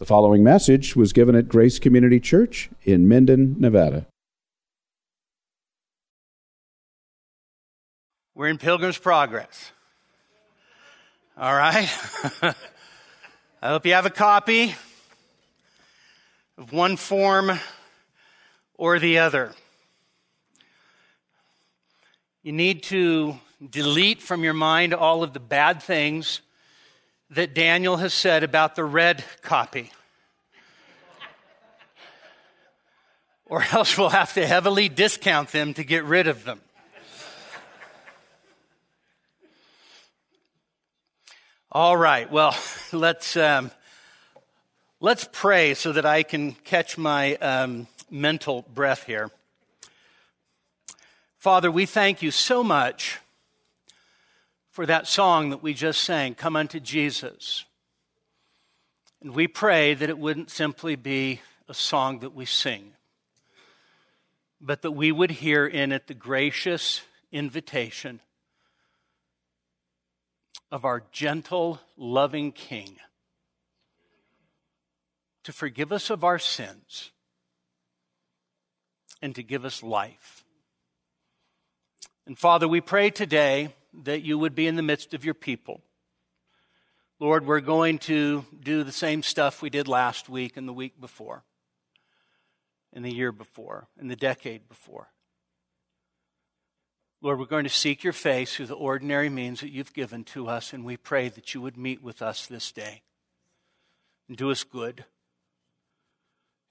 The following message was given at Grace Community Church in Minden, Nevada. We're in Pilgrim's Progress. All right. I hope you have a copy of one form or the other. You need to delete from your mind all of the bad things that Daniel has said about the red copy. or else we'll have to heavily discount them to get rid of them. All right, well, let's, um, let's pray so that I can catch my um, mental breath here. Father, we thank you so much for that song that we just sang, Come Unto Jesus. And we pray that it wouldn't simply be a song that we sing, but that we would hear in it the gracious invitation of our gentle, loving King to forgive us of our sins and to give us life. And Father, we pray today that you would be in the midst of your people. Lord, we're going to do the same stuff we did last week and the week before, and the year before, and the decade before. Lord, we're going to seek your face through the ordinary means that you've given to us, and we pray that you would meet with us this day and do us good.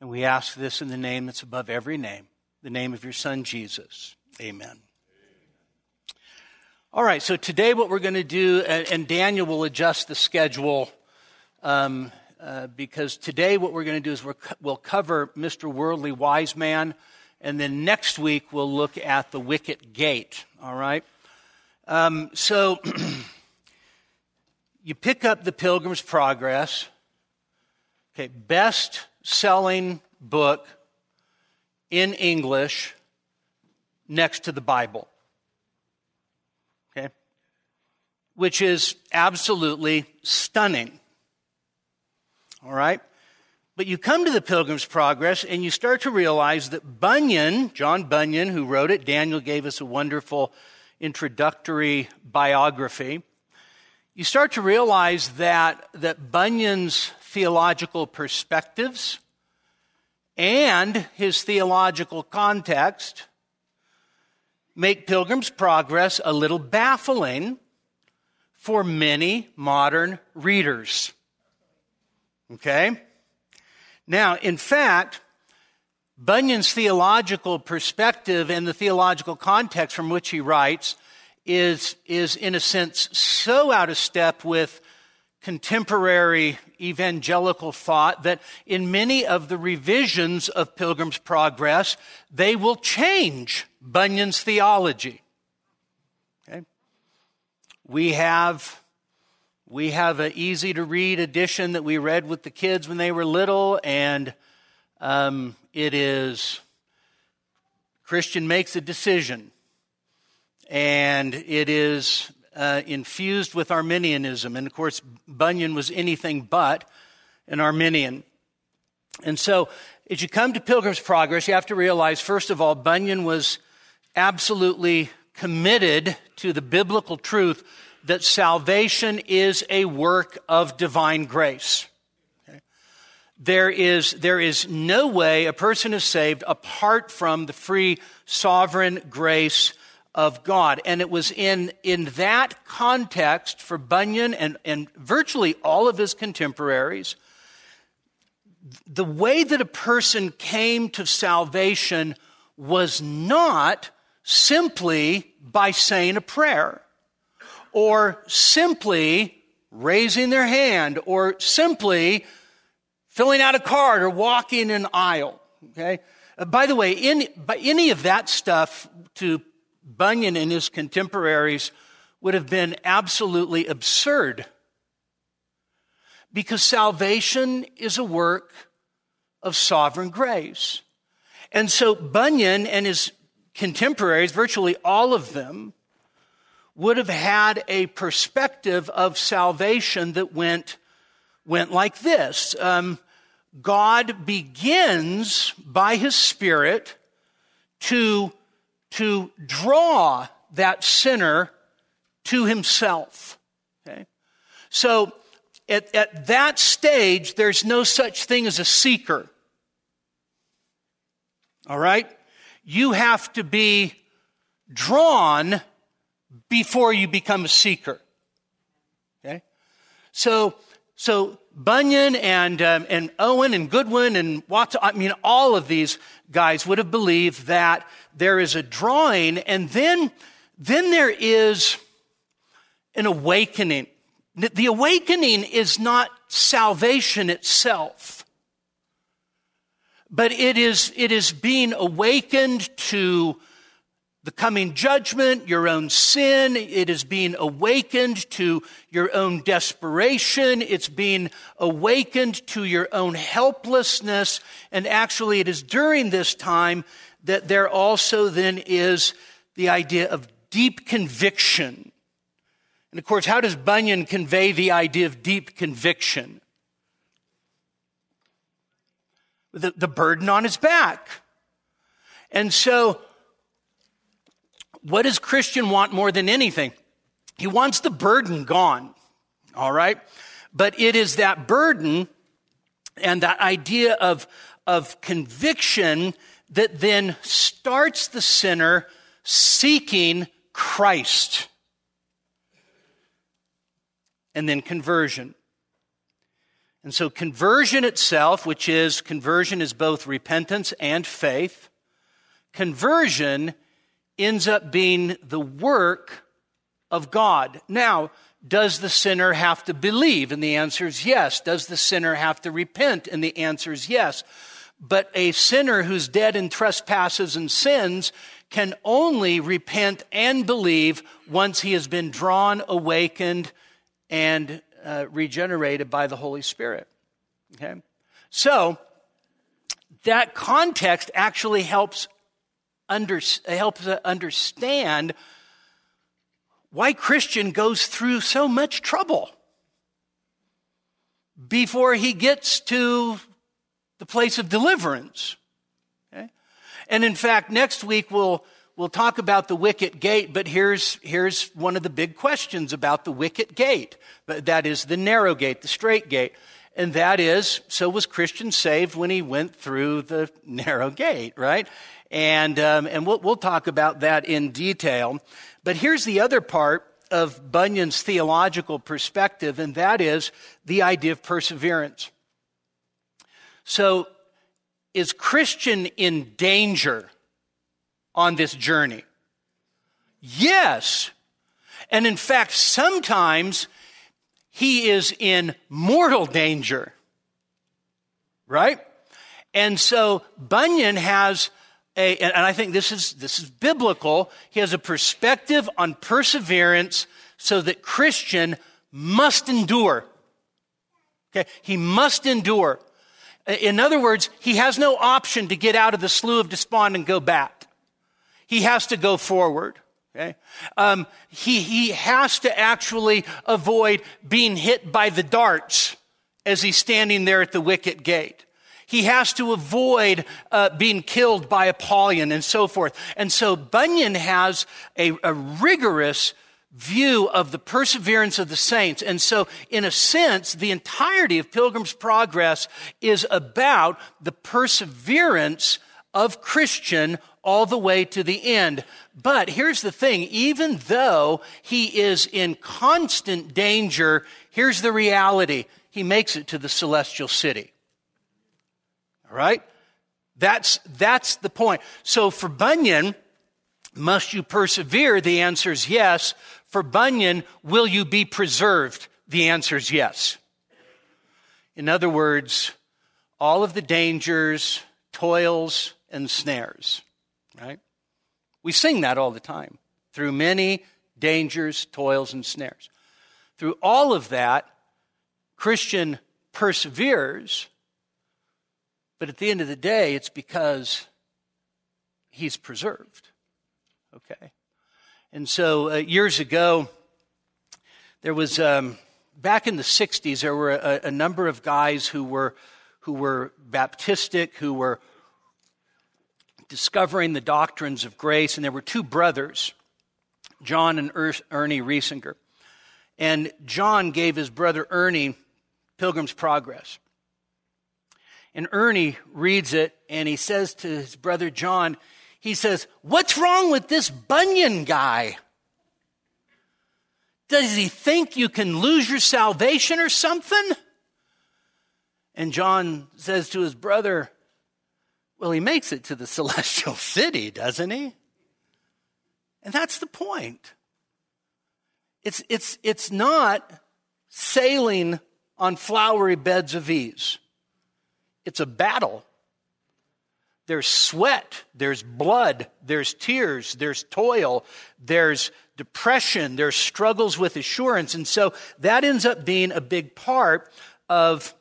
And we ask this in the name that's above every name, the name of your Son, Jesus. Amen. All right, so today what we're going to do, and Daniel will adjust the schedule um, uh, because today what we're going to do is we will cover Mr. Worldly Wiseman, and then next week we'll look at the Wicket Gate. All right? Um, so you pick up the Pilgrim's Progress, okay, best selling book in English next to the Bible. Which is absolutely stunning. All right? But you come to the Pilgrim's Progress and you start to realize that Bunyan, John Bunyan, who wrote it, Daniel gave us a wonderful introductory biography. You start to realize that, that Bunyan's theological perspectives and his theological context make Pilgrim's Progress a little baffling for many modern readers. Okay? Now, in fact, Bunyan's theological perspective and the theological context from which he writes is, is in a sense, so out of step with contemporary evangelical thought that in many of the revisions of Pilgrim's Progress, they will change Bunyan's theology. We have we have an easy to read edition that we read with the kids when they were little, and um, it is Christian makes a decision, and it is uh, infused with Arminianism. And of course, Bunyan was anything but an Arminian. And so, as you come to Pilgrim's Progress, you have to realize, first of all, Bunyan was absolutely committed to the biblical truth that salvation is a work of divine grace. There is, there is no way a person is saved apart from the free sovereign grace of God. And it was in, in that context for Bunyan and, and virtually all of his contemporaries, the way that a person came to salvation was not simply by saying a prayer or simply raising their hand or simply filling out a card or walking an aisle. Okay? Uh, by the way, by any of that stuff to Bunyan and his contemporaries would have been absolutely absurd because salvation is a work of sovereign grace. And so Bunyan and his contemporaries, virtually all of them, would have had a perspective of salvation that went, went like this. Um, God begins by his Spirit to, to draw that sinner to himself. Okay? So at, at that stage, there's no such thing as a seeker. All right? You have to be drawn before you become a seeker. Okay? So, so Bunyan and, um, and Owen and Goodwin and Watson, I mean, all of these guys would have believed that there is a drawing and then, then there is an awakening. The awakening is not salvation itself, but it is, it is being awakened to the coming judgment, your own sin. It is being awakened to your own desperation. It's being awakened to your own helplessness. And actually, it is during this time that there also then is the idea of deep conviction. And of course, how does Bunyan convey the idea of deep conviction? The, the burden on his back. And so, what does Christian want more than anything? He wants the burden gone. All right? But it is that burden and that idea of, of conviction that then starts the sinner seeking Christ. And then conversion. And so conversion itself, which is conversion is both repentance and faith. Conversion ends up being the work of God. Now, does the sinner have to believe? And the answer is yes. Does the sinner have to repent? And the answer is yes. But a sinner who's dead in trespasses and sins can only repent and believe once he has been drawn, awakened, and uh, regenerated by the Holy Spirit. Okay? So, that context actually helps under, helps understand why Christian goes through so much trouble before he gets to the place of deliverance. Okay? And in fact, next week we'll, we'll talk about the wicket gate, but here's, here's one of the big questions about the wicket gate. That is the narrow gate, the straight gate. And that is, so was Christian saved when he went through the narrow gate, right? And, um, and we'll, we'll talk about that in detail. But here's the other part of Bunyan's theological perspective, and that is the idea of perseverance. So, is Christian in danger on this journey? Yes. And in fact, sometimes he is in mortal danger. Right? And so Bunyan has a, and I think this is, this is biblical. He has a perspective on perseverance so that Christian must endure. Okay. He must endure. In other words, he has no option to get out of the slough of despond and go back. He has to go forward. Okay. Um, he, he has to actually avoid being hit by the darts as he's standing there at the wicket gate. He has to avoid uh, being killed by Apollyon and so forth. And so Bunyan has a, a rigorous view of the perseverance of the saints. And so, in a sense, the entirety of Pilgrim's Progress is about the perseverance of Christian all the way to the end. But here's the thing even though he is in constant danger, here's the reality he makes it to the celestial city. All right? That's, that's the point. So for Bunyan, must you persevere? The answer is yes. For Bunyan, will you be preserved? The answer is yes. In other words, all of the dangers, toils, and snares, right? We sing that all the time. Through many dangers, toils, and snares. Through all of that, Christian perseveres but at the end of the day, it's because he's preserved. Okay? And so uh, years ago, there was, um, back in the 60s, there were a, a, number of guys who were, who were Baptistic, who were discovering the doctrines of grace. And there were two brothers, John and er-, Ernie Reisinger. And John gave his brother Ernie Pilgrim's Progress. And Ernie reads it and he says to his brother John, he says, What's wrong with this Bunyan guy? Does he think you can lose your salvation or something? And John says to his brother, Well, he makes it to the celestial city, doesn't he? And that's the point. It's, it's, it's not sailing on flowery beds of ease. It's a battle. There's sweat, there's blood, there's tears, there's toil, there's depression, there's struggles with assurance. And so that ends up being a big part of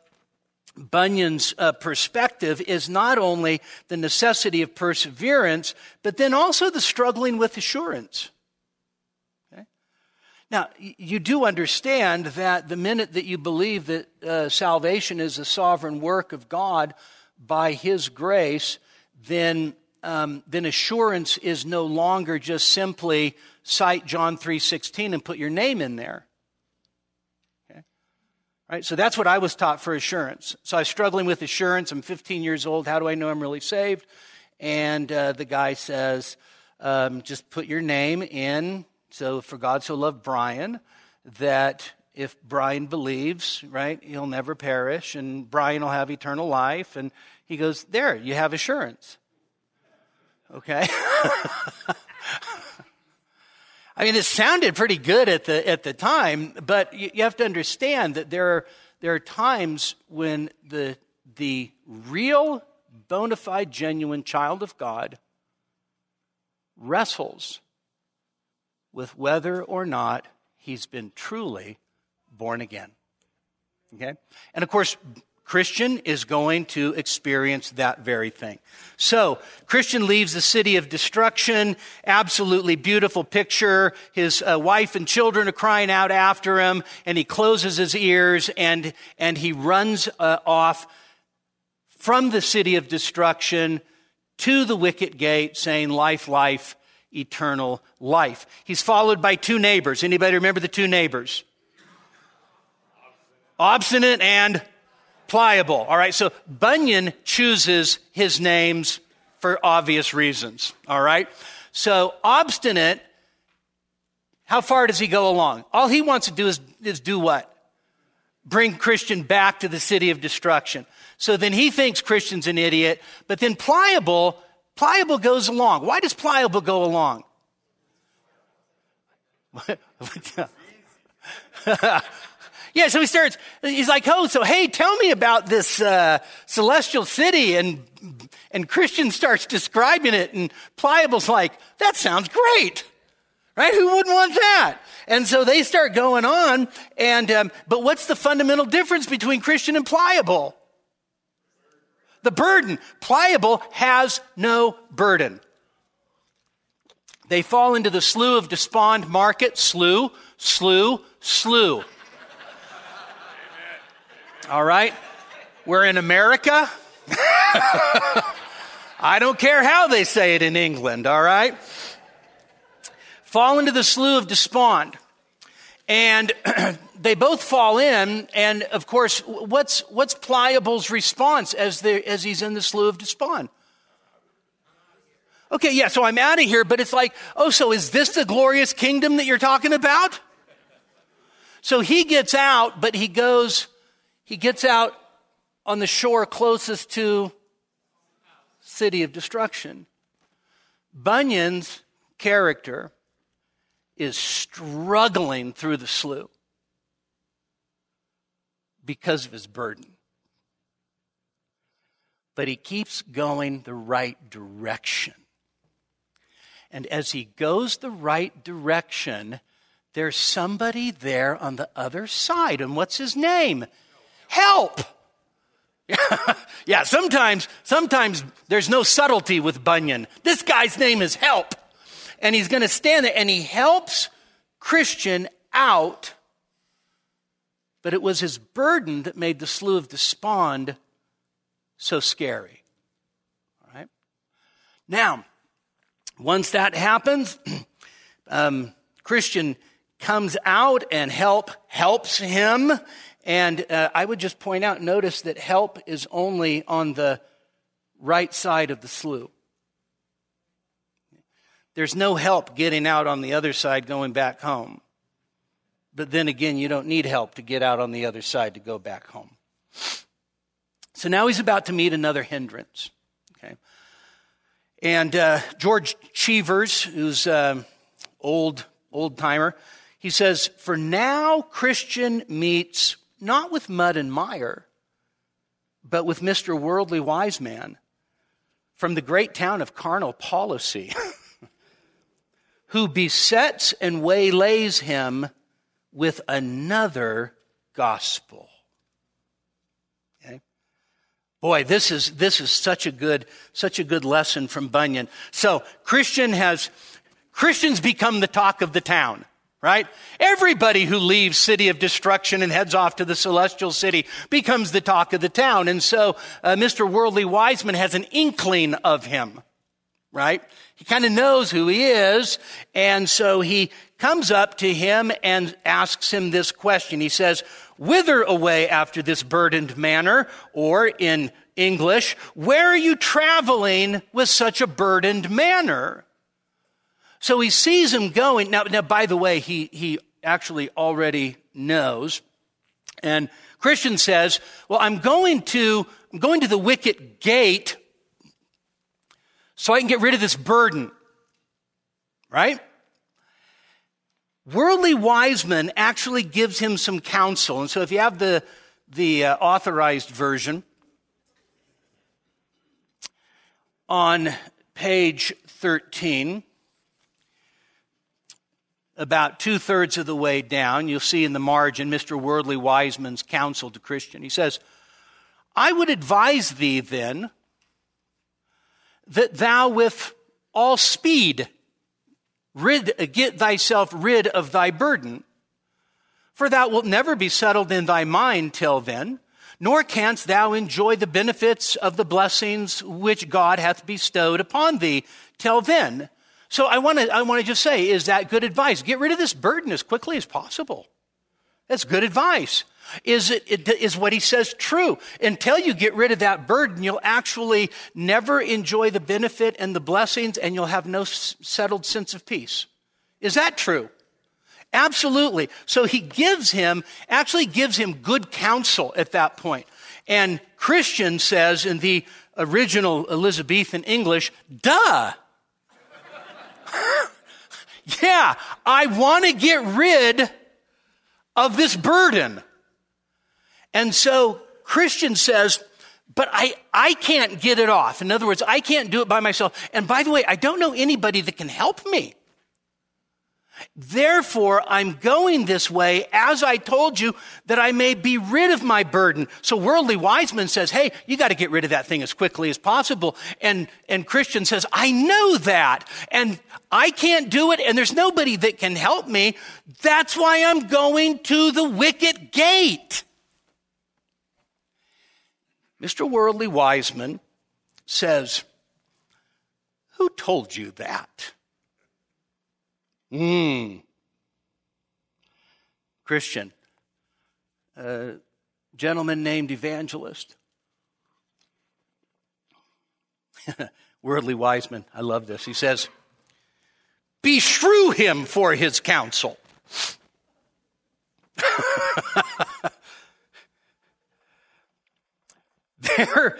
Bunyan's uh, perspective is not only the necessity of perseverance, but then also the struggling with assurance. Okay? Now, you do understand that the minute that you believe that uh, salvation is a sovereign work of God by His grace, then, um, then assurance is no longer just simply cite John 3.16 and put your name in there. Right? So that's what I was taught for assurance. So I was struggling with assurance. I'm 15 years old. How do I know I'm really saved? And uh, the guy says, um, just put your name in. So for God so loved Brian that if Brian believes, right, he'll never perish and Brian will have eternal life. And he goes, there, you have assurance. Okay? I mean, it sounded pretty good at the, at the time, but you, you have to understand that there are, there are times when the, the real, bona fide, genuine child of God wrestles with whether or not he's been truly born again. Okay? And of course, Christian is going to experience that very thing. So, Christian leaves the city of destruction, absolutely beautiful picture. His uh, wife and children are crying out after him, and he closes his ears and, and he runs uh, off from the city of destruction to the wicket gate saying, Life, life, eternal life. He's followed by two neighbors. Anybody remember the two neighbors? Obstinate and pliable. All right, so Bunyan chooses his names for obvious reasons. All right, so obstinate, how far does he go along? All he wants to do is, is do what? Bring Christian back to the city of destruction. So then he thinks Christian's an idiot, but then pliable, pliable goes along. Why does pliable go along? Yeah, so he starts, he's like, oh, so hey, tell me about this uh, celestial city. And, and Christian starts describing it, and Pliable's like, that sounds great. Right? Who wouldn't want that? And so they start going on. And, um, but what's the fundamental difference between Christian and Pliable? The burden. Pliable has no burden. They fall into the slough of despond market, slough, slough, slough. All right? We're in America. I don't care how they say it in England, all right? Fall into the slough of despond. And they both fall in, and of course, what's, what's Pliable's response as, as he's in the slough of despond? Okay, yeah, so I'm out of here, but it's like, oh, so is this the glorious kingdom that you're talking about? So he gets out, but he goes he gets out on the shore closest to city of destruction. Bunyan's character is struggling through the slough because of his burden. But he keeps going the right direction. And as he goes the right direction, there's somebody there on the other side. And what's his name? Help. yeah, sometimes, sometimes there's no subtlety with Bunyan. This guy's name is help. And he's going to stand there and he helps Christian out. But it was his burden that made the slough of despond so scary. All right? Now, once that happens, um, Christian comes out and help helps him. And uh, I would just point out, notice that help is only on the right side of the slough. There's no help getting out on the other side going back home. But then again, you don't need help to get out on the other side to go back home. So now he's about to meet another hindrance. Okay. And uh, George Cheevers, who's uh, old old timer, he says, "For now, Christian meets not with mud and mire, but with Mister Worldly Wiseman from the great town of carnal policy, who besets and waylays him with another gospel. Okay? Boy, this is, this is such a good, such a good lesson from Bunyan. So, Christian has, Christians become the talk of the town right? Everybody who leaves city of destruction and heads off to the celestial city becomes the talk of the town. And so uh, Mr. Worldly Wiseman has an inkling of him, right? He kind of knows who he is. And so he comes up to him and asks him this question. He says, Whither away after this burdened manner? Or in English, where are you traveling with such a burdened manner? So he sees him going. Now, now by the way, he, he actually already knows. And Christian says, well, I'm going to, I'm going to the wicket gate so I can get rid of this burden. Right? Worldly Wiseman actually gives him some counsel. And so if you have the, the uh, authorized version on page 13, about two thirds of the way down, you'll see in the margin Mr. Worldly Wiseman's counsel to Christian. He says, I would advise thee then that thou with all speed rid, get thyself rid of thy burden, for thou wilt never be settled in thy mind till then, nor canst thou enjoy the benefits of the blessings which God hath bestowed upon thee till then. So I want to I want to just say, is that good advice? Get rid of this burden as quickly as possible. That's good advice. Is it is what he says true? Until you get rid of that burden, you'll actually never enjoy the benefit and the blessings, and you'll have no settled sense of peace. Is that true? Absolutely. So he gives him, actually gives him good counsel at that point. And Christian says in the original Elizabethan English, duh. yeah, I want to get rid of this burden. And so Christian says, but I, I can't get it off. In other words, I can't do it by myself. And by the way, I don't know anybody that can help me. Therefore, I'm going this way, as I told you, that I may be rid of my burden. So worldly wiseman says, hey, you got to get rid of that thing as quickly as possible. And, and Christian says, I know that. And I can't do it, and there's nobody that can help me. That's why I'm going to the wicket gate. Mr. Worldly Wiseman says, Who told you that? Hmm. Christian, a gentleman named Evangelist. Worldly Wiseman, I love this. He says, Beshrew him for his counsel. there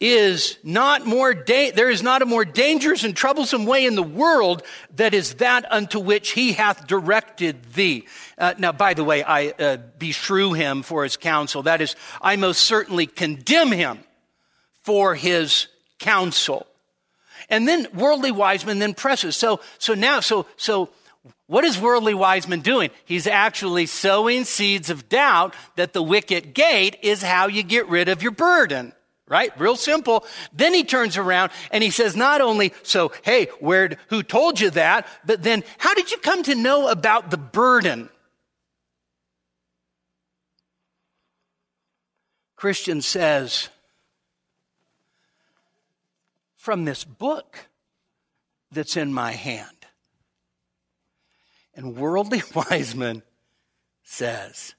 is not more da- there is not a more dangerous and troublesome way in the world that is that unto which he hath directed thee. Uh, now, by the way, I uh, beshrew him for his counsel. That is, I most certainly condemn him for his counsel. And then worldly wiseman then presses. So, so now, so, so what is worldly wiseman doing? He's actually sowing seeds of doubt that the wicket gate is how you get rid of your burden right? Real simple. Then he turns around and he says, not only, so, hey, where, who told you that? But then, how did you come to know about the burden? Christian says, from this book that's in my hand. And worldly Wiseman says,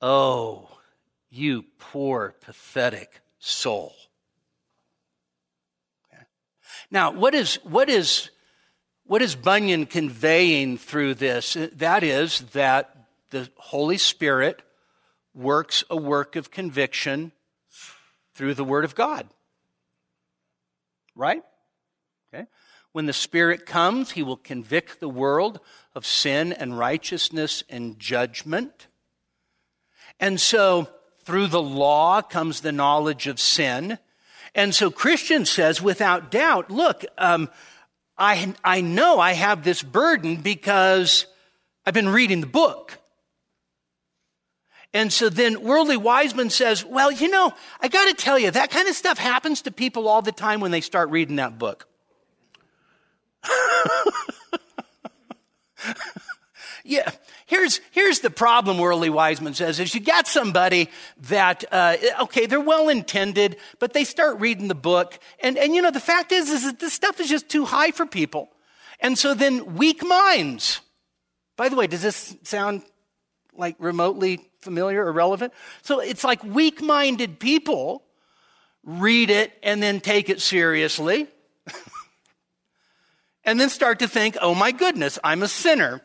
Oh, you poor, pathetic soul. Now, what is, what is, what is Bunyan conveying through this? That is that the Holy Spirit works a work of conviction through the Word of God. Right? Okay. When the Spirit comes, He will convict the world of sin and righteousness and judgment. And so, through the law comes the knowledge of sin. And so, Christian says, without doubt, look, um, I, I know I have this burden because I've been reading the book. And so then Worldly Wiseman says, Well, you know, I got to tell you, that kind of stuff happens to people all the time when they start reading that book. yeah, here's, here's the problem, Worldly Wiseman says, is you got somebody that, uh, okay, they're well intended, but they start reading the book. And, and you know, the fact is, is that this stuff is just too high for people. And so then weak minds. By the way, does this sound like remotely familiar or relevant? So it's like weak minded people read it and then take it seriously. and then start to think, oh my goodness, I'm a sinner.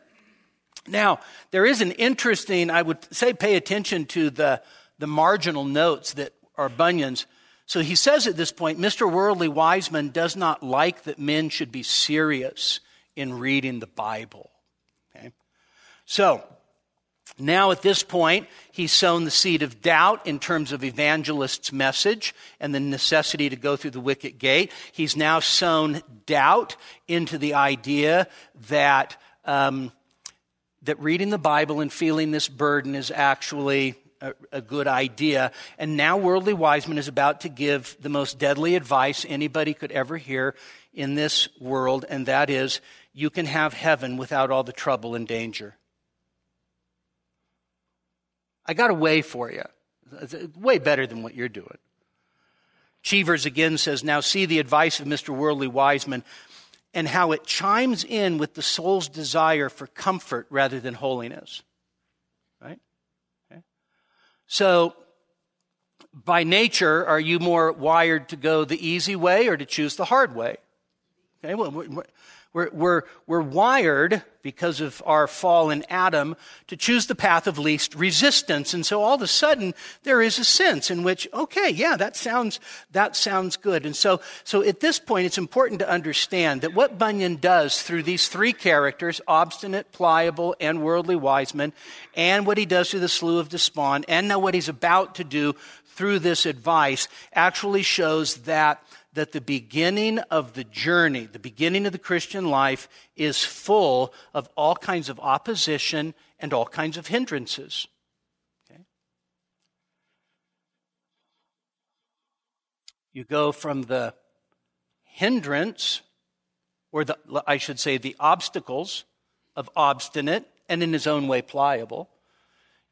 Now, there is an interesting, I would say, pay attention to the, the marginal notes that are Bunyan's. So he says at this point, Mr. Worldly Wiseman does not like that men should be serious in reading the Bible. Okay? So, now, at this point, he's sown the seed of doubt in terms of evangelist's message and the necessity to go through the wicket gate. He's now sown doubt into the idea that, um, that reading the Bible and feeling this burden is actually a, a good idea. And now, Worldly Wiseman is about to give the most deadly advice anybody could ever hear in this world, and that is you can have heaven without all the trouble and danger. I got a way for you. It's uh, way better than what you're doing. Cheevers again says, Now see the advice of Mr. Worldly Wiseman and how it chimes in with the soul's desire for comfort rather than holiness. Right? Okay. So, by nature, are you more wired to go the easy way or to choose the hard way? Okay, well, we're, we're, we're wired, because of our fall in Adam, to choose the path of least resistance. And so all of a sudden, there is a sense in which, okay, yeah, that sounds, that sounds good. And so, so at this point, it's important to understand that what Bunyan does through these three characters, obstinate, pliable, and worldly wise wiseman, and what he does through the slough of despond, and now what he's about to do through this advice, actually shows that that the beginning of the journey, the beginning of the Christian life, is full of all kinds of opposition and all kinds of hindrances. Okay? You go from the hindrance, or the, I should say, the obstacles of obstinate and in his own way pliable.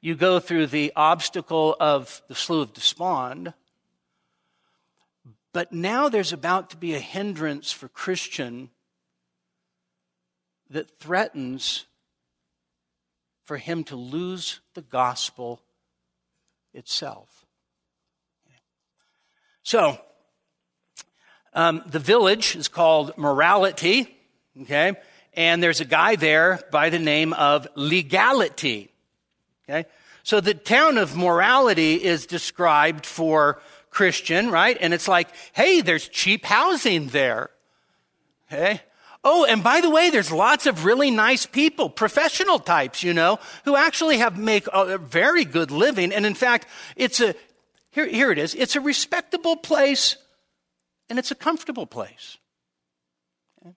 You go through the obstacle of the slough of despond but now there's about to be a hindrance for Christian that threatens for him to lose the gospel itself. So, um, the village is called Morality, okay? And there's a guy there by the name of Legality, okay? So the town of Morality is described for Christian, right? And it's like, hey, there's cheap housing there. Okay? Oh, and by the way, there's lots of really nice people, professional types, you know, who actually have make a very good living. And in fact, it's a, here, here it is. It's a respectable place and it's a comfortable place. Okay?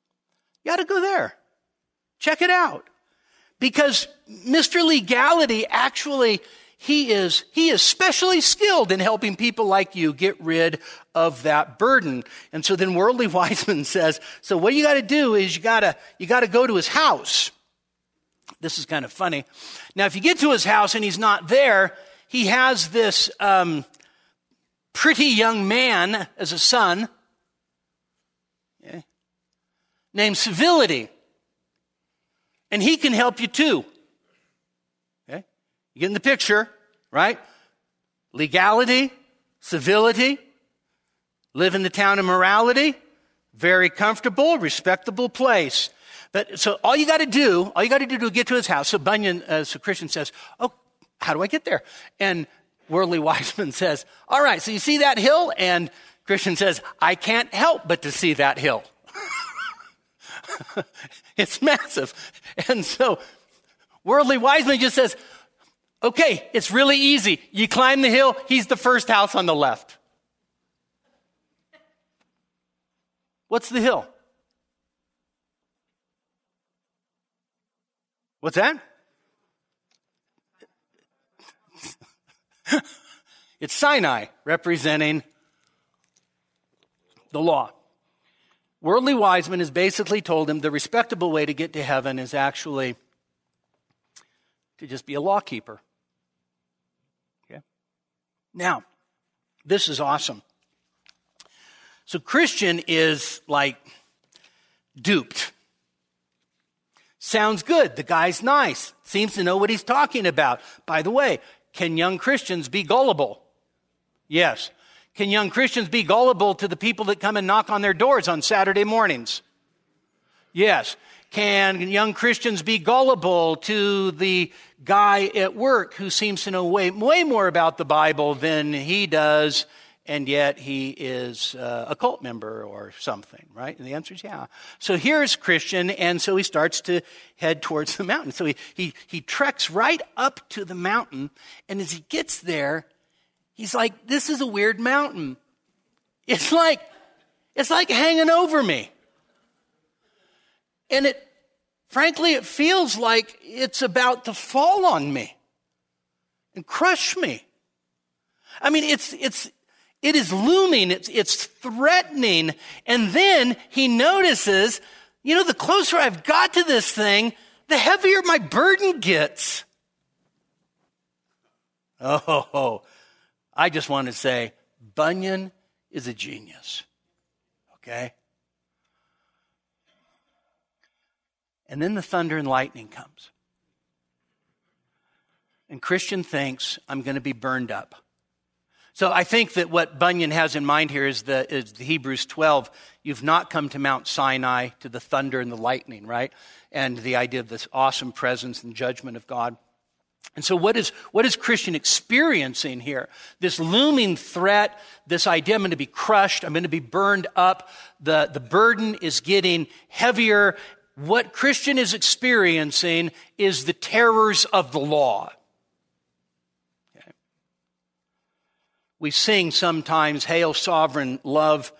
You got to go there. Check it out. Because Mr. Legality actually he is, he is specially skilled in helping people like you get rid of that burden. And so then Worldly Wiseman says, so what you got to do is you got to, you got to go to his house. This is kind of funny. Now, if you get to his house and he's not there, he has this um, pretty young man as a son, named Civility. And he can help you too. You get in the picture, right? Legality, civility, live in the town of morality, very comfortable, respectable place. But so all you got to do, all you got to do to get to his house. So Bunyan, uh, a Christian, says, "Oh, how do I get there?" And worldly Wiseman says, "All right, so you see that hill?" And Christian says, "I can't help but to see that hill." it's massive, and so worldly Wiseman just says, "Okay, it's really easy. You climb the hill. He's the first house on the left." What's the hill? What's that? it's Sinai representing the law. Worldly Wiseman has basically told him the respectable way to get to heaven is actually to just be a lawkeeper. Okay? Now, this is awesome. So Christian is like duped. Sounds good. The guy's nice. Seems to know what he's talking about. By the way, can young Christians be gullible? Yes. Can young Christians be gullible to the people that come and knock on their doors on Saturday mornings? Yes. Can young Christians be gullible to the guy at work who seems to know way, way more about the Bible than he does and yet he is uh, a cult member or something, right? And the answer is yeah. So here's Christian, and so he starts to head towards the mountain. So he, he, he treks right up to the mountain, and as he gets there, he's like, this is a weird mountain. It's like, it's like hanging over me. And it, frankly, it feels like it's about to fall on me and crush me. I mean, it's, it's, it is looming, it's, it's threatening. And then he notices, you know, the closer I've got to this thing, the heavier my burden gets. Oh, I just want to say Bunyan is a genius. Okay? And then the thunder and lightning comes. And Christian thinks, I'm going to be burned up. So I think that what Bunyan has in mind here is the, is the Hebrews 12. You've not come to Mount Sinai to the thunder and the lightning, right? And the idea of this awesome presence and judgment of God. And so what is, what is Christian experiencing here? This looming threat, this idea I'm going to be crushed, I'm going to be burned up, the, the burden is getting heavier. What Christian is experiencing is the terrors of the law. We sing sometimes, Hail Sovereign Love,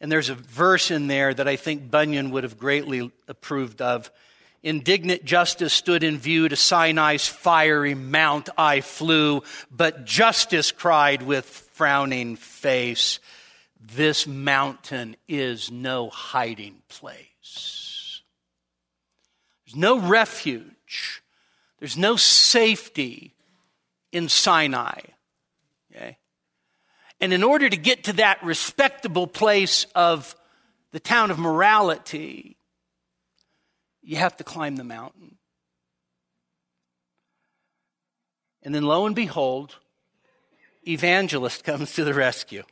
and there's a verse in there that I think Bunyan would have greatly approved of. Indignant justice stood in view to Sinai's fiery mount I flew, but justice cried with frowning face, This mountain is no hiding place. No refuge. There's no safety in Sinai. Okay? And in order to get to that respectable place of the town of morality, you have to climb the mountain. And then lo and behold, evangelist comes to the rescue.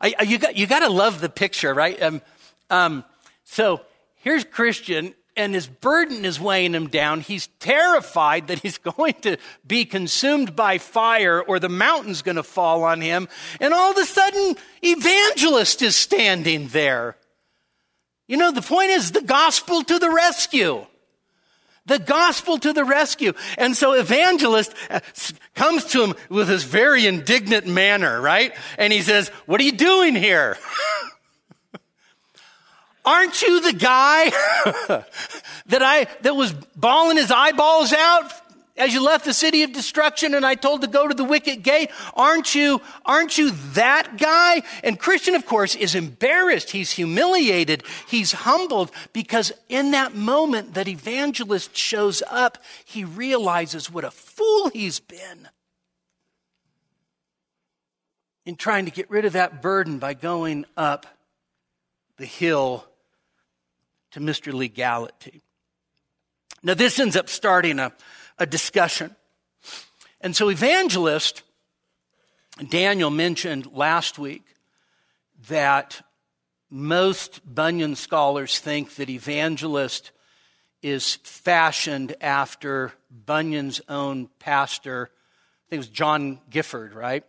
I, I, you got you got to love the picture, right? Um, um, so here's Christian and his burden is weighing him down. He's terrified that he's going to be consumed by fire or the mountain's going to fall on him. And all of a sudden, evangelist is standing there. You know, the point is the gospel to the rescue. The gospel to the rescue. And so evangelist uh, comes to him with this very indignant manner, right? And he says, what are you doing here? Aren't you the guy that I, that was bawling his eyeballs out as you left the city of destruction and I told to go to the wicket gate? Aren't you, aren't you that guy? And Christian, of course, is embarrassed. He's humiliated. He's humbled because in that moment that evangelist shows up, he realizes what a fool he's been in trying to get rid of that burden by going up the hill to Mr. Legality. Now, this ends up starting a, a discussion. And so, evangelist Daniel mentioned last week that most Bunyan scholars think that evangelist is fashioned after Bunyan's own pastor. I think it was John Gifford, right?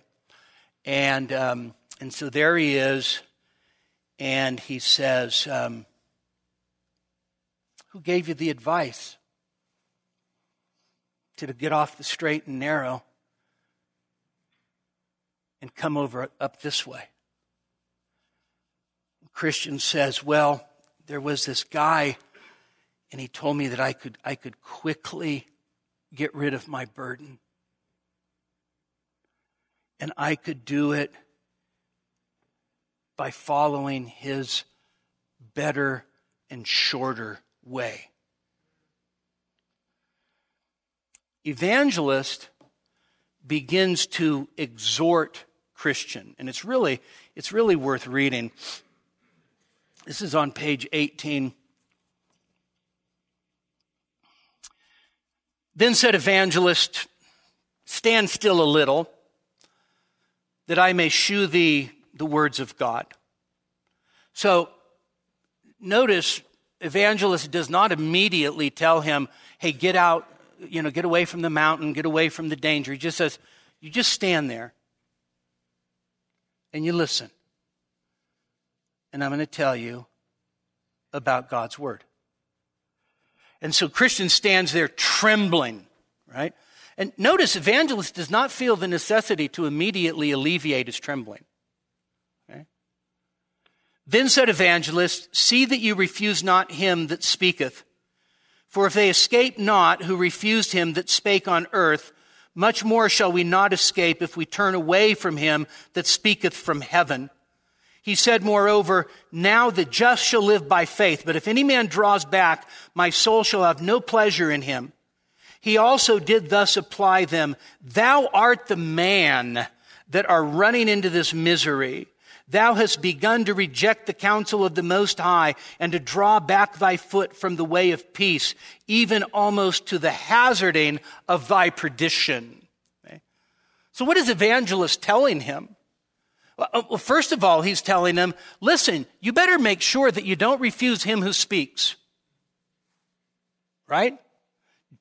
And um, and so there he is, and he says, um, "Who gave you the advice to get off the straight and narrow and come over up this way?" Christian says, "Well, there was this guy." and he told me that I could, I could quickly get rid of my burden. And I could do it by following his better and shorter way. Evangelist begins to exhort Christian, and it's really, it's really worth reading. This is on page 18 Then said Evangelist, Stand still a little, that I may shew thee the words of God. So notice, Evangelist does not immediately tell him, Hey, get out, you know, get away from the mountain, get away from the danger. He just says, You just stand there and you listen. And I'm going to tell you about God's Word. And so Christian stands there trembling, right? And notice, evangelist does not feel the necessity to immediately alleviate his trembling. Then said evangelist, See that you refuse not him that speaketh. For if they escape not who refused him that spake on earth, much more shall we not escape if we turn away from him that speaketh from heaven he said, moreover, now the just shall live by faith, but if any man draws back, my soul shall have no pleasure in him. He also did thus apply them. Thou art the man that are running into this misery. Thou hast begun to reject the counsel of the Most High and to draw back thy foot from the way of peace, even almost to the hazarding of thy perdition. So what is evangelist telling him? Uh, well, first of all, he's telling them, listen, you better make sure that you don't refuse him who speaks. Right?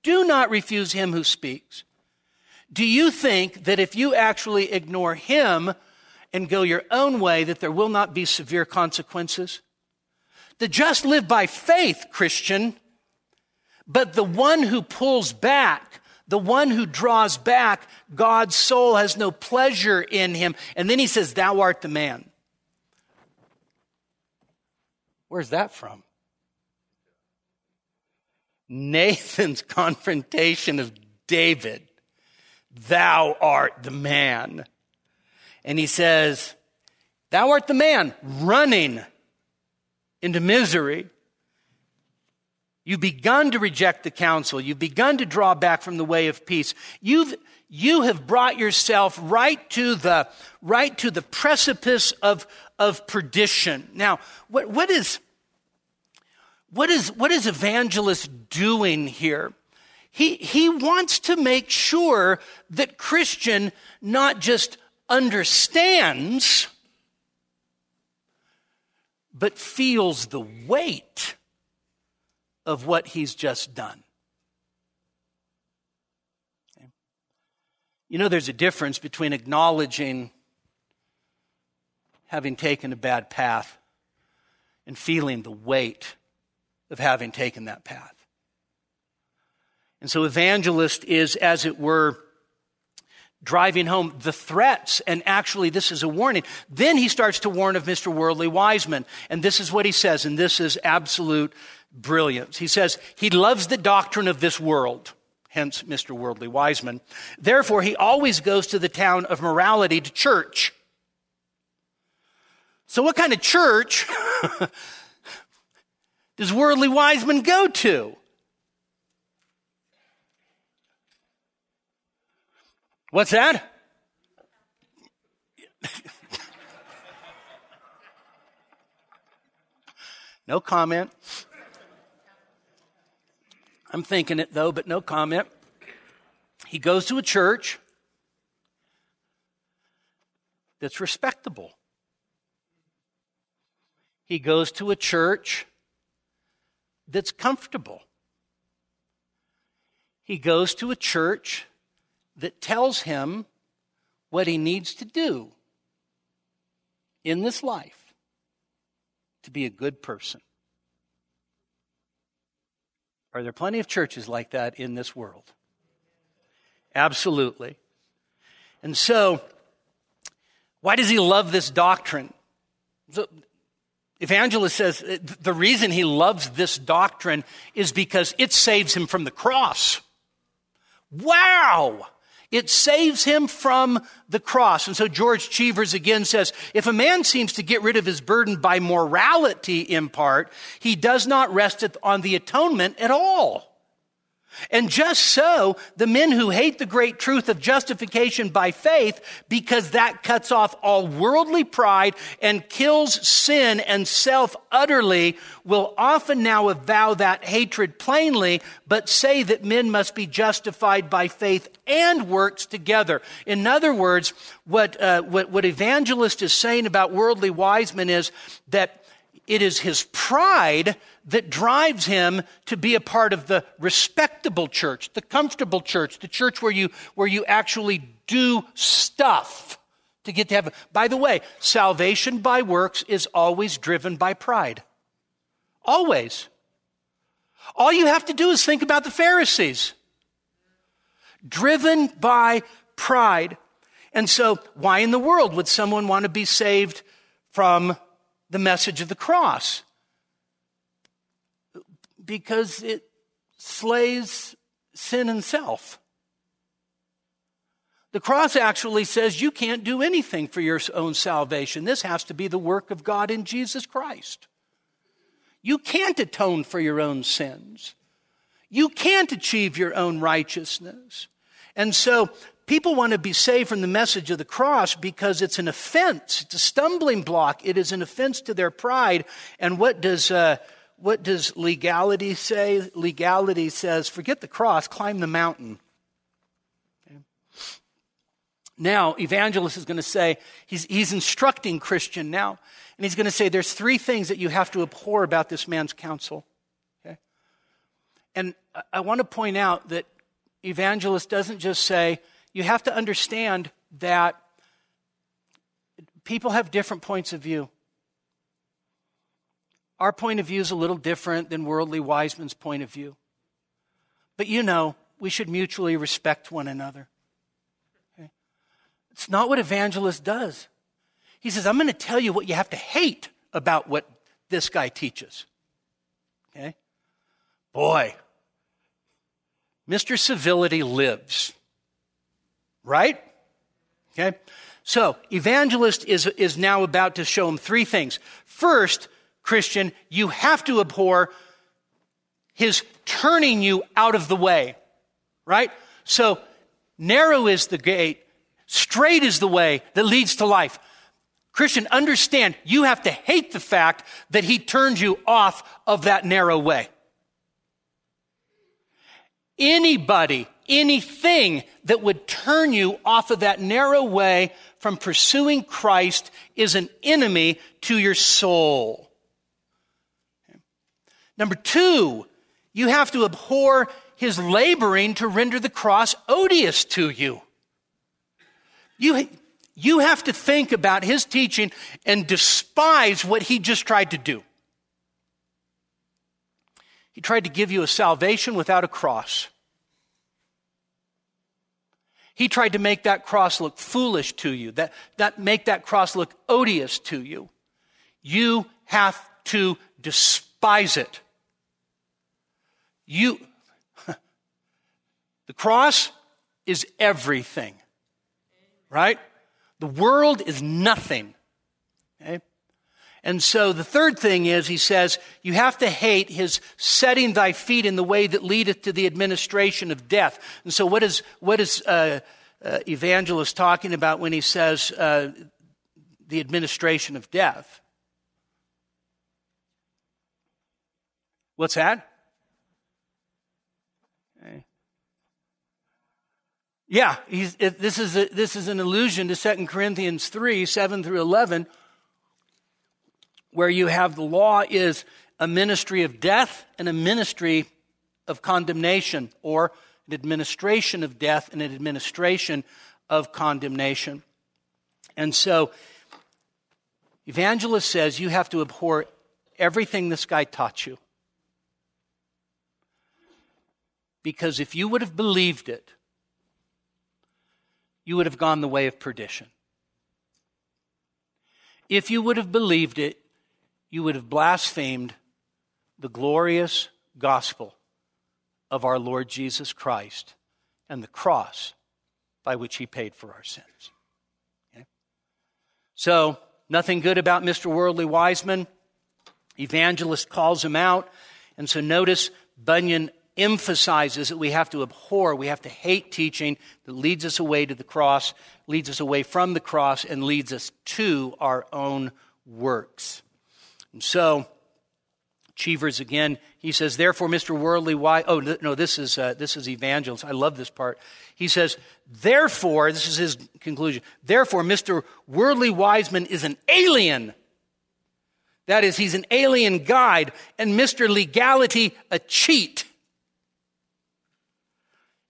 Do not refuse him who speaks. Do you think that if you actually ignore him and go your own way, that there will not be severe consequences? The just live by faith, Christian, but the one who pulls back the one who draws back, God's soul has no pleasure in him. And then he says, Thou art the man. Where's that from? Nathan's confrontation of David. Thou art the man. And he says, Thou art the man running into misery. You've begun to reject the counsel. You've begun to draw back from the way of peace. You've, you have brought yourself right to the, right to the precipice of, of perdition. Now, what, what is, what is, what is evangelist doing here? He, he wants to make sure that Christian not just understands, but feels the weight of what he's just done. Okay. You know, there's a difference between acknowledging having taken a bad path and feeling the weight of having taken that path. And so, evangelist is, as it were, driving home the threats. And actually, this is a warning. Then he starts to warn of Mr. Worldly Wiseman. And this is what he says, and this is absolute brilliance. He says, He loves the doctrine of this world, hence Mr. Worldly Wiseman. Therefore, he always goes to the town of morality to church. So, what kind of church does Worldly Wiseman go to? What's that? No comment. I'm thinking it though, but no comment. He goes to a church that's respectable. He goes to a church that's comfortable. He goes to a church that tells him what he needs to do in this life to be a good person. Are there plenty of churches like that in this world? Absolutely. And so, why does he love this doctrine? So, Evangelist says uh, the reason he loves this doctrine is because it saves him from the cross. Wow! It saves him from the cross. And so George Cheevers again says, if a man seems to get rid of his burden by morality in part, he does not rest on the atonement at all. And just so, the men who hate the great truth of justification by faith, because that cuts off all worldly pride and kills sin and self utterly, will often now avow that hatred plainly, but say that men must be justified by faith and works together. In other words, what, uh, what, what evangelist is saying about Worldly Wiseman is that it is his pride that drives him to be a part of the respectable church, the comfortable church, the church where you, where you actually do stuff to get to heaven. By the way, salvation by works is always driven by pride. Always. All you have to do is think about the Pharisees. Driven by pride. And so, why in the world would someone want to be saved from the message of the cross because it slays sin and self. The cross actually says you can't do anything for your own salvation. This has to be the work of God in Jesus Christ. You can't atone for your own sins. You can't achieve your own righteousness. And so People want to be saved from the message of the cross because it's an offense. It's a stumbling block. It is an offense to their pride. And what does, uh, what does legality say? Legality says, forget the cross, climb the mountain. Okay. Now, evangelist is going to say, he's, he's instructing Christian now, and he's going to say, there's three things that you have to abhor about this man's counsel. Okay? And I want to point out that evangelist doesn't just say, you have to understand that people have different points of view. Our point of view is a little different than Worldly Wiseman's point of view. But you know, we should mutually respect one another. Okay? It's not what evangelist does. He says, I'm going to tell you what you have to hate about what this guy teaches. Okay? Boy, Mr. Civility lives. Right? Okay? So, evangelist is, is now about to show him three things. First, Christian, you have to abhor his turning you out of the way. Right? So, narrow is the gate, straight is the way that leads to life. Christian, understand you have to hate the fact that he turned you off of that narrow way. Anybody anything that would turn you off of that narrow way from pursuing Christ is an enemy to your soul. Number two, you have to abhor his laboring to render the cross odious to you. You, you have to think about his teaching and despise what he just tried to do. He tried to give you a salvation without a cross. He tried to make that cross look foolish to you, that, that make that cross look odious to you. You have to despise it. You, the cross is everything, right? The world is nothing. Okay? And so the third thing is, he says, you have to hate his setting thy feet in the way that leadeth to the administration of death. And so what is, what is uh, uh, evangelist talking about when he says uh, the administration of death? What's that? Yeah, it, this, is a, this is an allusion to 2 Corinthians 3 7 through 11, where you have the law is a ministry of death and a ministry of condemnation, or an administration of death and an administration of condemnation. And so, evangelist says you have to abhor everything this guy taught you. Because if you would have believed it, you would have gone the way of perdition. If you would have believed it, you would have blasphemed the glorious gospel of our Lord Jesus Christ and the cross by which he paid for our sins. Okay? So, nothing good about Mr. Worldly Wiseman. Evangelist calls him out. And so, notice Bunyan emphasizes that we have to abhor, we have to hate teaching that leads us away to the cross, leads us away from the cross, and leads us to our own works. And so, Cheevers again, he says, therefore, Mr. Worldly Wise, oh, no, this is, uh, this is Evangelist. I love this part. He says, therefore, this is his conclusion, therefore, Mr. Worldly Wiseman is an alien. That is, he's an alien guide, and Mr. Legality a cheat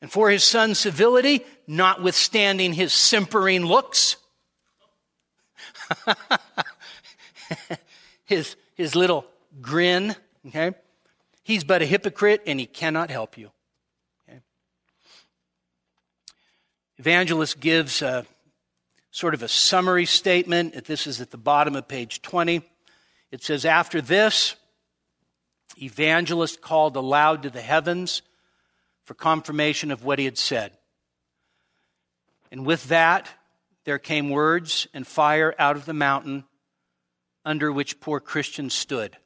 and for his son's civility, notwithstanding his simpering looks, his, his little grin, okay? He's but a hypocrite and he cannot help you. Okay? Evangelist gives a, sort of a summary statement. This is at the bottom of page 20. It says, After this, evangelist called aloud to the heavens for confirmation of what he had said. And with that, there came words and fire out of the mountain under which poor Christian stood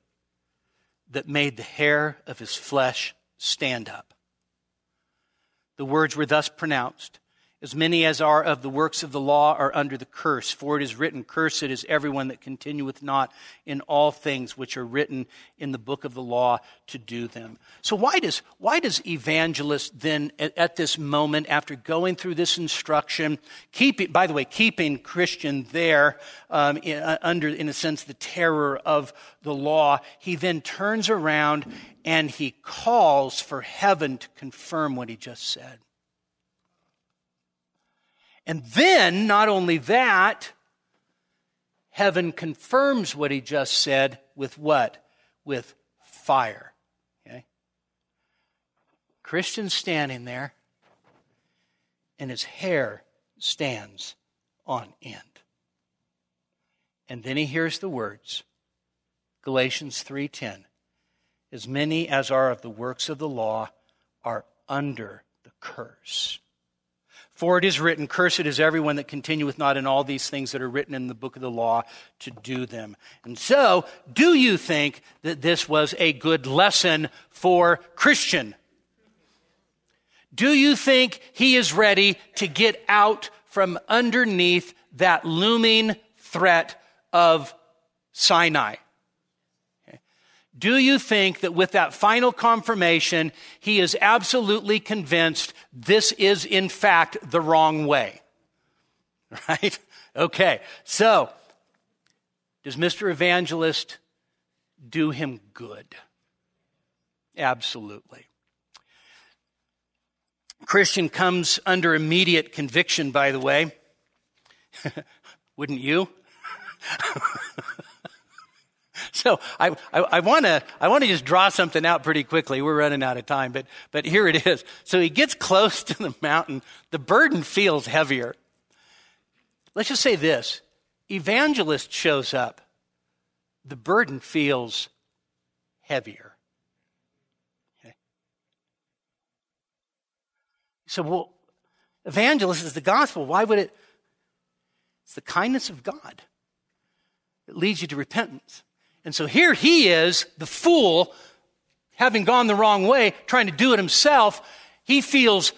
that made the hair of his flesh stand up. The words were thus pronounced as many as are of the works of the law are under the curse. For it is written, Cursed is everyone that continueth not in all things which are written in the book of the law to do them. So why does, why does evangelist then at, at this moment, after going through this instruction, keeping, by the way, keeping Christian there um, in, uh, under, in a sense, the terror of the law, he then turns around and he calls for heaven to confirm what he just said. And then, not only that, heaven confirms what he just said with what? With fire. Okay? Christian's standing there, and his hair stands on end. And then he hears the words, Galatians 3:10. As many as are of the works of the law are under the curse. For it is written, Cursed is everyone that continueth not in all these things that are written in the book of the law to do them. And so, do you think that this was a good lesson for Christian? Do you think he is ready to get out from underneath that looming threat of Sinai? Do you think that with that final confirmation, he is absolutely convinced this is in fact the wrong way? Right? Okay. So, does Mr. Evangelist do him good? Absolutely. Christian comes under immediate conviction, by the way. Wouldn't you? so I, I, want to I want to just draw something out pretty quickly. We're running out of time, but but here it is. So he gets close to the mountain. The burden feels heavier. Let's just say this: evangelist shows up. The burden feels heavier. Okay. So well, evangelist is the gospel. Why would it? It's the kindness of God It leads you to repentance. And so here he is, the fool, having gone the wrong way, trying to do it himself. He feels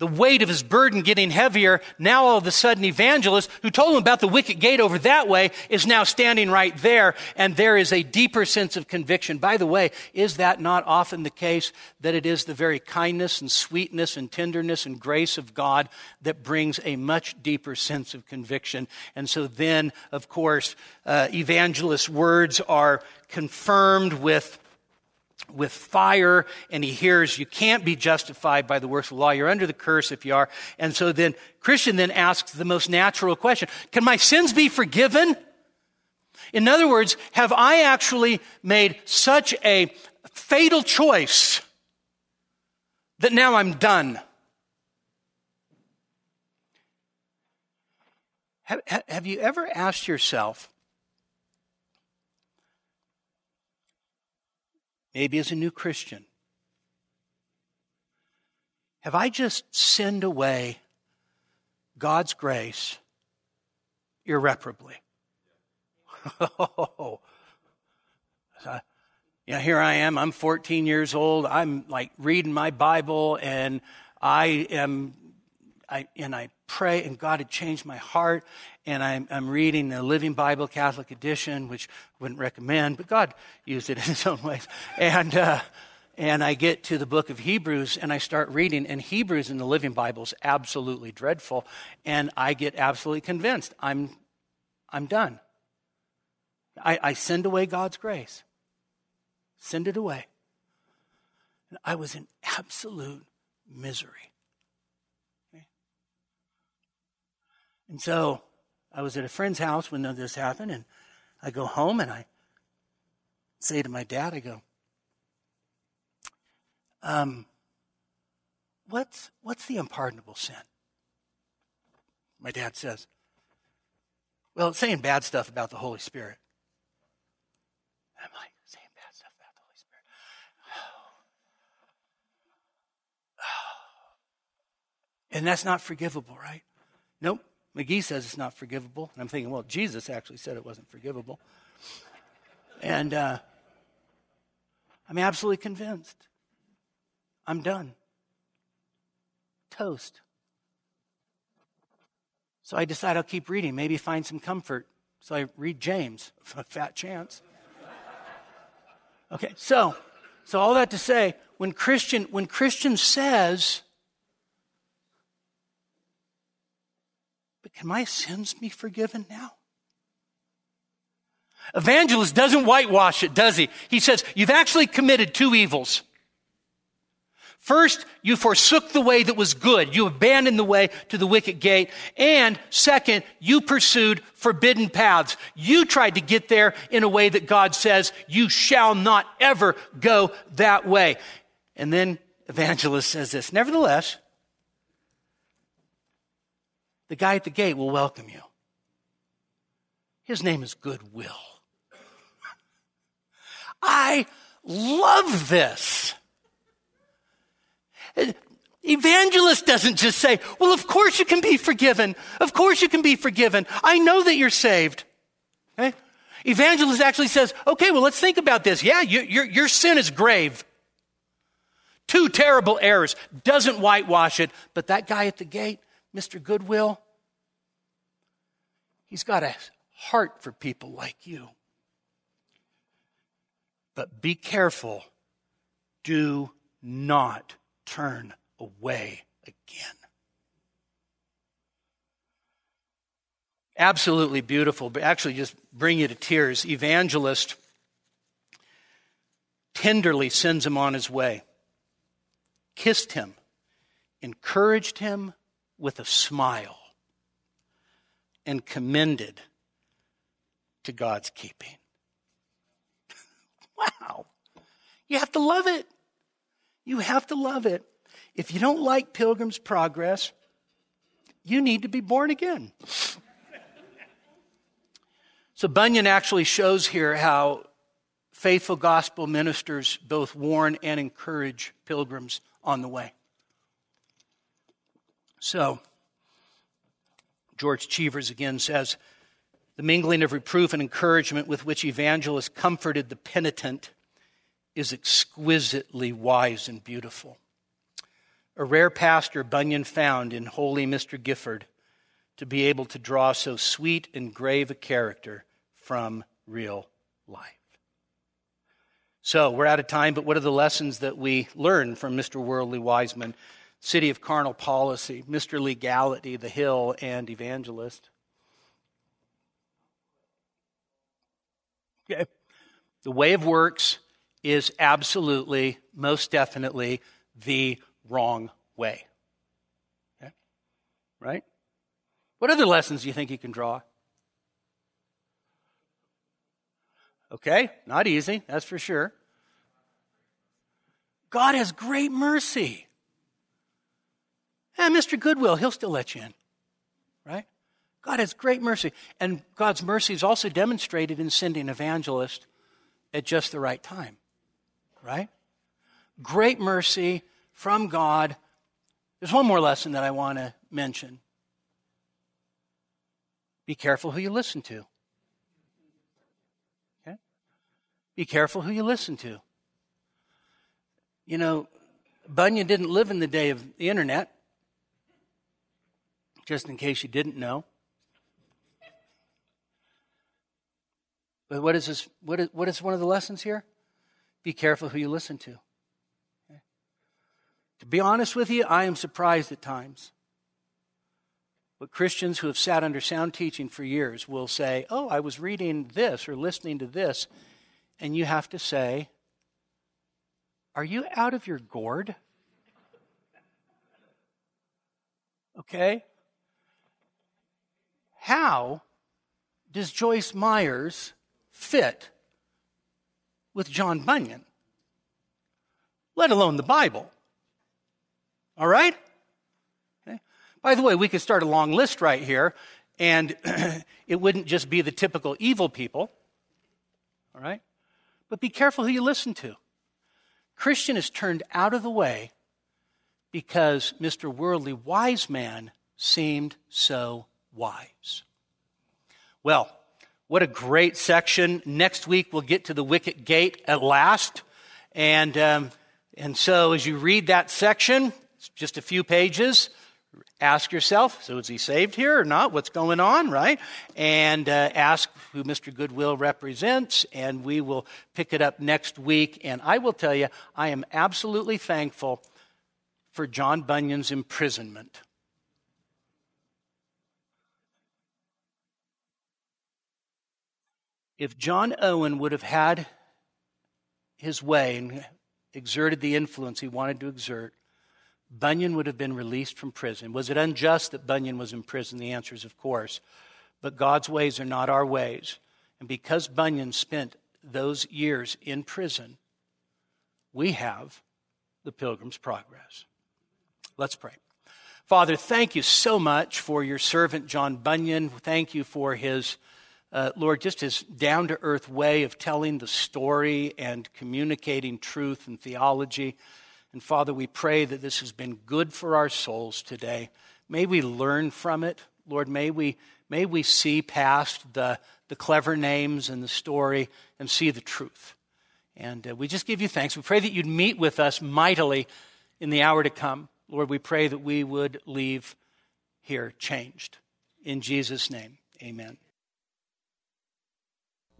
the weight of his burden getting heavier, now all of a sudden evangelist who told him about the wicket gate over that way is now standing right there and there is a deeper sense of conviction. By the way, is that not often the case that it is the very kindness and sweetness and tenderness and grace of God that brings a much deeper sense of conviction? And so then, of course, uh, evangelist's words are confirmed with with fire and he hears you can't be justified by the works of the law. You're under the curse if you are. And so then Christian then asks the most natural question. Can my sins be forgiven? In other words, have I actually made such a fatal choice that now I'm done? Have, have you ever asked yourself, maybe as a new Christian? Have I just sinned away God's grace irreparably? oh, yeah, here I am. I'm 14 years old. I'm like reading my Bible and I am, I, and I pray and God had changed my heart and I'm, I'm reading the Living Bible Catholic Edition, which I wouldn't recommend, but God used it in His own ways. And, uh, and I get to the book of Hebrews and I start reading, and Hebrews in the Living Bible is absolutely dreadful, and I get absolutely convinced I'm, I'm done. I, I send away God's grace, send it away. And I was in absolute misery. And so I was at a friend's house when this happened, and I go home and I say to my dad, I go, um, what's, what's the unpardonable sin? My dad says, well, saying bad stuff about the Holy Spirit. I'm like, saying bad stuff about the Holy Spirit. Oh, And that's not forgivable, right? Nope. McGee says it's not forgivable. And I'm thinking, well, Jesus actually said it wasn't forgivable. And uh, I'm absolutely convinced. I'm done. Toast. So I decide I'll keep reading, maybe find some comfort. So I read James, a fat chance. Okay, so so all that to say, when Christian when Christian says But can my sins be forgiven now? Evangelist doesn't whitewash it, does he? He says, You've actually committed two evils. First, you forsook the way that was good. You abandoned the way to the wicket gate. And second, you pursued forbidden paths. You tried to get there in a way that God says, you shall not ever go that way. And then evangelist says this, nevertheless, the guy at the gate will welcome you. His name is Goodwill. I love this. Evangelist doesn't just say, well, of course you can be forgiven. Of course you can be forgiven. I know that you're saved. Okay? Evangelist actually says, okay, well, let's think about this. Yeah, you, your, your sin is grave. Two terrible errors. Doesn't whitewash it. But that guy at the gate, Mr. Goodwill, he's got a heart for people like you. But be careful. Do not turn away again. Absolutely beautiful, but actually just bring you to tears. Evangelist tenderly sends him on his way, kissed him, encouraged him, with a smile and commended to God's keeping. wow. You have to love it. You have to love it. If you don't like Pilgrim's Progress, you need to be born again. so Bunyan actually shows here how faithful gospel ministers both warn and encourage pilgrims on the way. So, George Cheevers again says the mingling of reproof and encouragement with which evangelists comforted the penitent is exquisitely wise and beautiful. a rare pastor Bunyan found in holy Mr. Gifford to be able to draw so sweet and grave a character from real life. So we're out of time, but what are the lessons that we learn from Mr. Worldly Wiseman? City of Carnal Policy, Mr. Legality, The Hill, and Evangelist. Okay. The way of works is absolutely, most definitely, the wrong way. Okay? Right? What other lessons do you think you can draw? Okay, not easy, that's for sure. God has great mercy. Eh, and Mr. Goodwill, he'll still let you in, right? God has great mercy. And God's mercy is also demonstrated in sending evangelists at just the right time, right? Great mercy from God. There's one more lesson that I want to mention. Be careful who you listen to. Okay? Be careful who you listen to. You know, Bunyan didn't live in the day of the internet, just in case you didn't know. But what is this? What is, what is one of the lessons here? Be careful who you listen to. Okay? To be honest with you, I am surprised at times. But Christians who have sat under sound teaching for years will say, Oh, I was reading this or listening to this. And you have to say, Are you out of your gourd? Okay? How does Joyce Myers fit with John Bunyan, let alone the Bible. All right? Okay. By the way, we could start a long list right here, and it wouldn't just be the typical evil people. All right? But be careful who you listen to. Christian is turned out of the way because Mr. Worldly Wiseman seemed so wise. Well, what a great section. Next week, we'll get to the wicket gate at last. And, um, and so, as you read that section, just a few pages, ask yourself so is he saved here or not? What's going on, right? And uh, ask who Mr. Goodwill represents, and we will pick it up next week. And I will tell you, I am absolutely thankful for John Bunyan's imprisonment. If John Owen would have had his way and exerted the influence he wanted to exert, Bunyan would have been released from prison. Was it unjust that Bunyan was in prison? The answer is, of course. But God's ways are not our ways. And because Bunyan spent those years in prison, we have the Pilgrim's Progress. Let's pray. Father, thank you so much for your servant John Bunyan. Thank you for his uh, Lord, just his down to earth way of telling the story and communicating truth and theology. And Father, we pray that this has been good for our souls today. May we learn from it. Lord, may we, may we see past the, the clever names and the story and see the truth. And uh, we just give you thanks. We pray that you'd meet with us mightily in the hour to come. Lord, we pray that we would leave here changed. In Jesus' name, amen.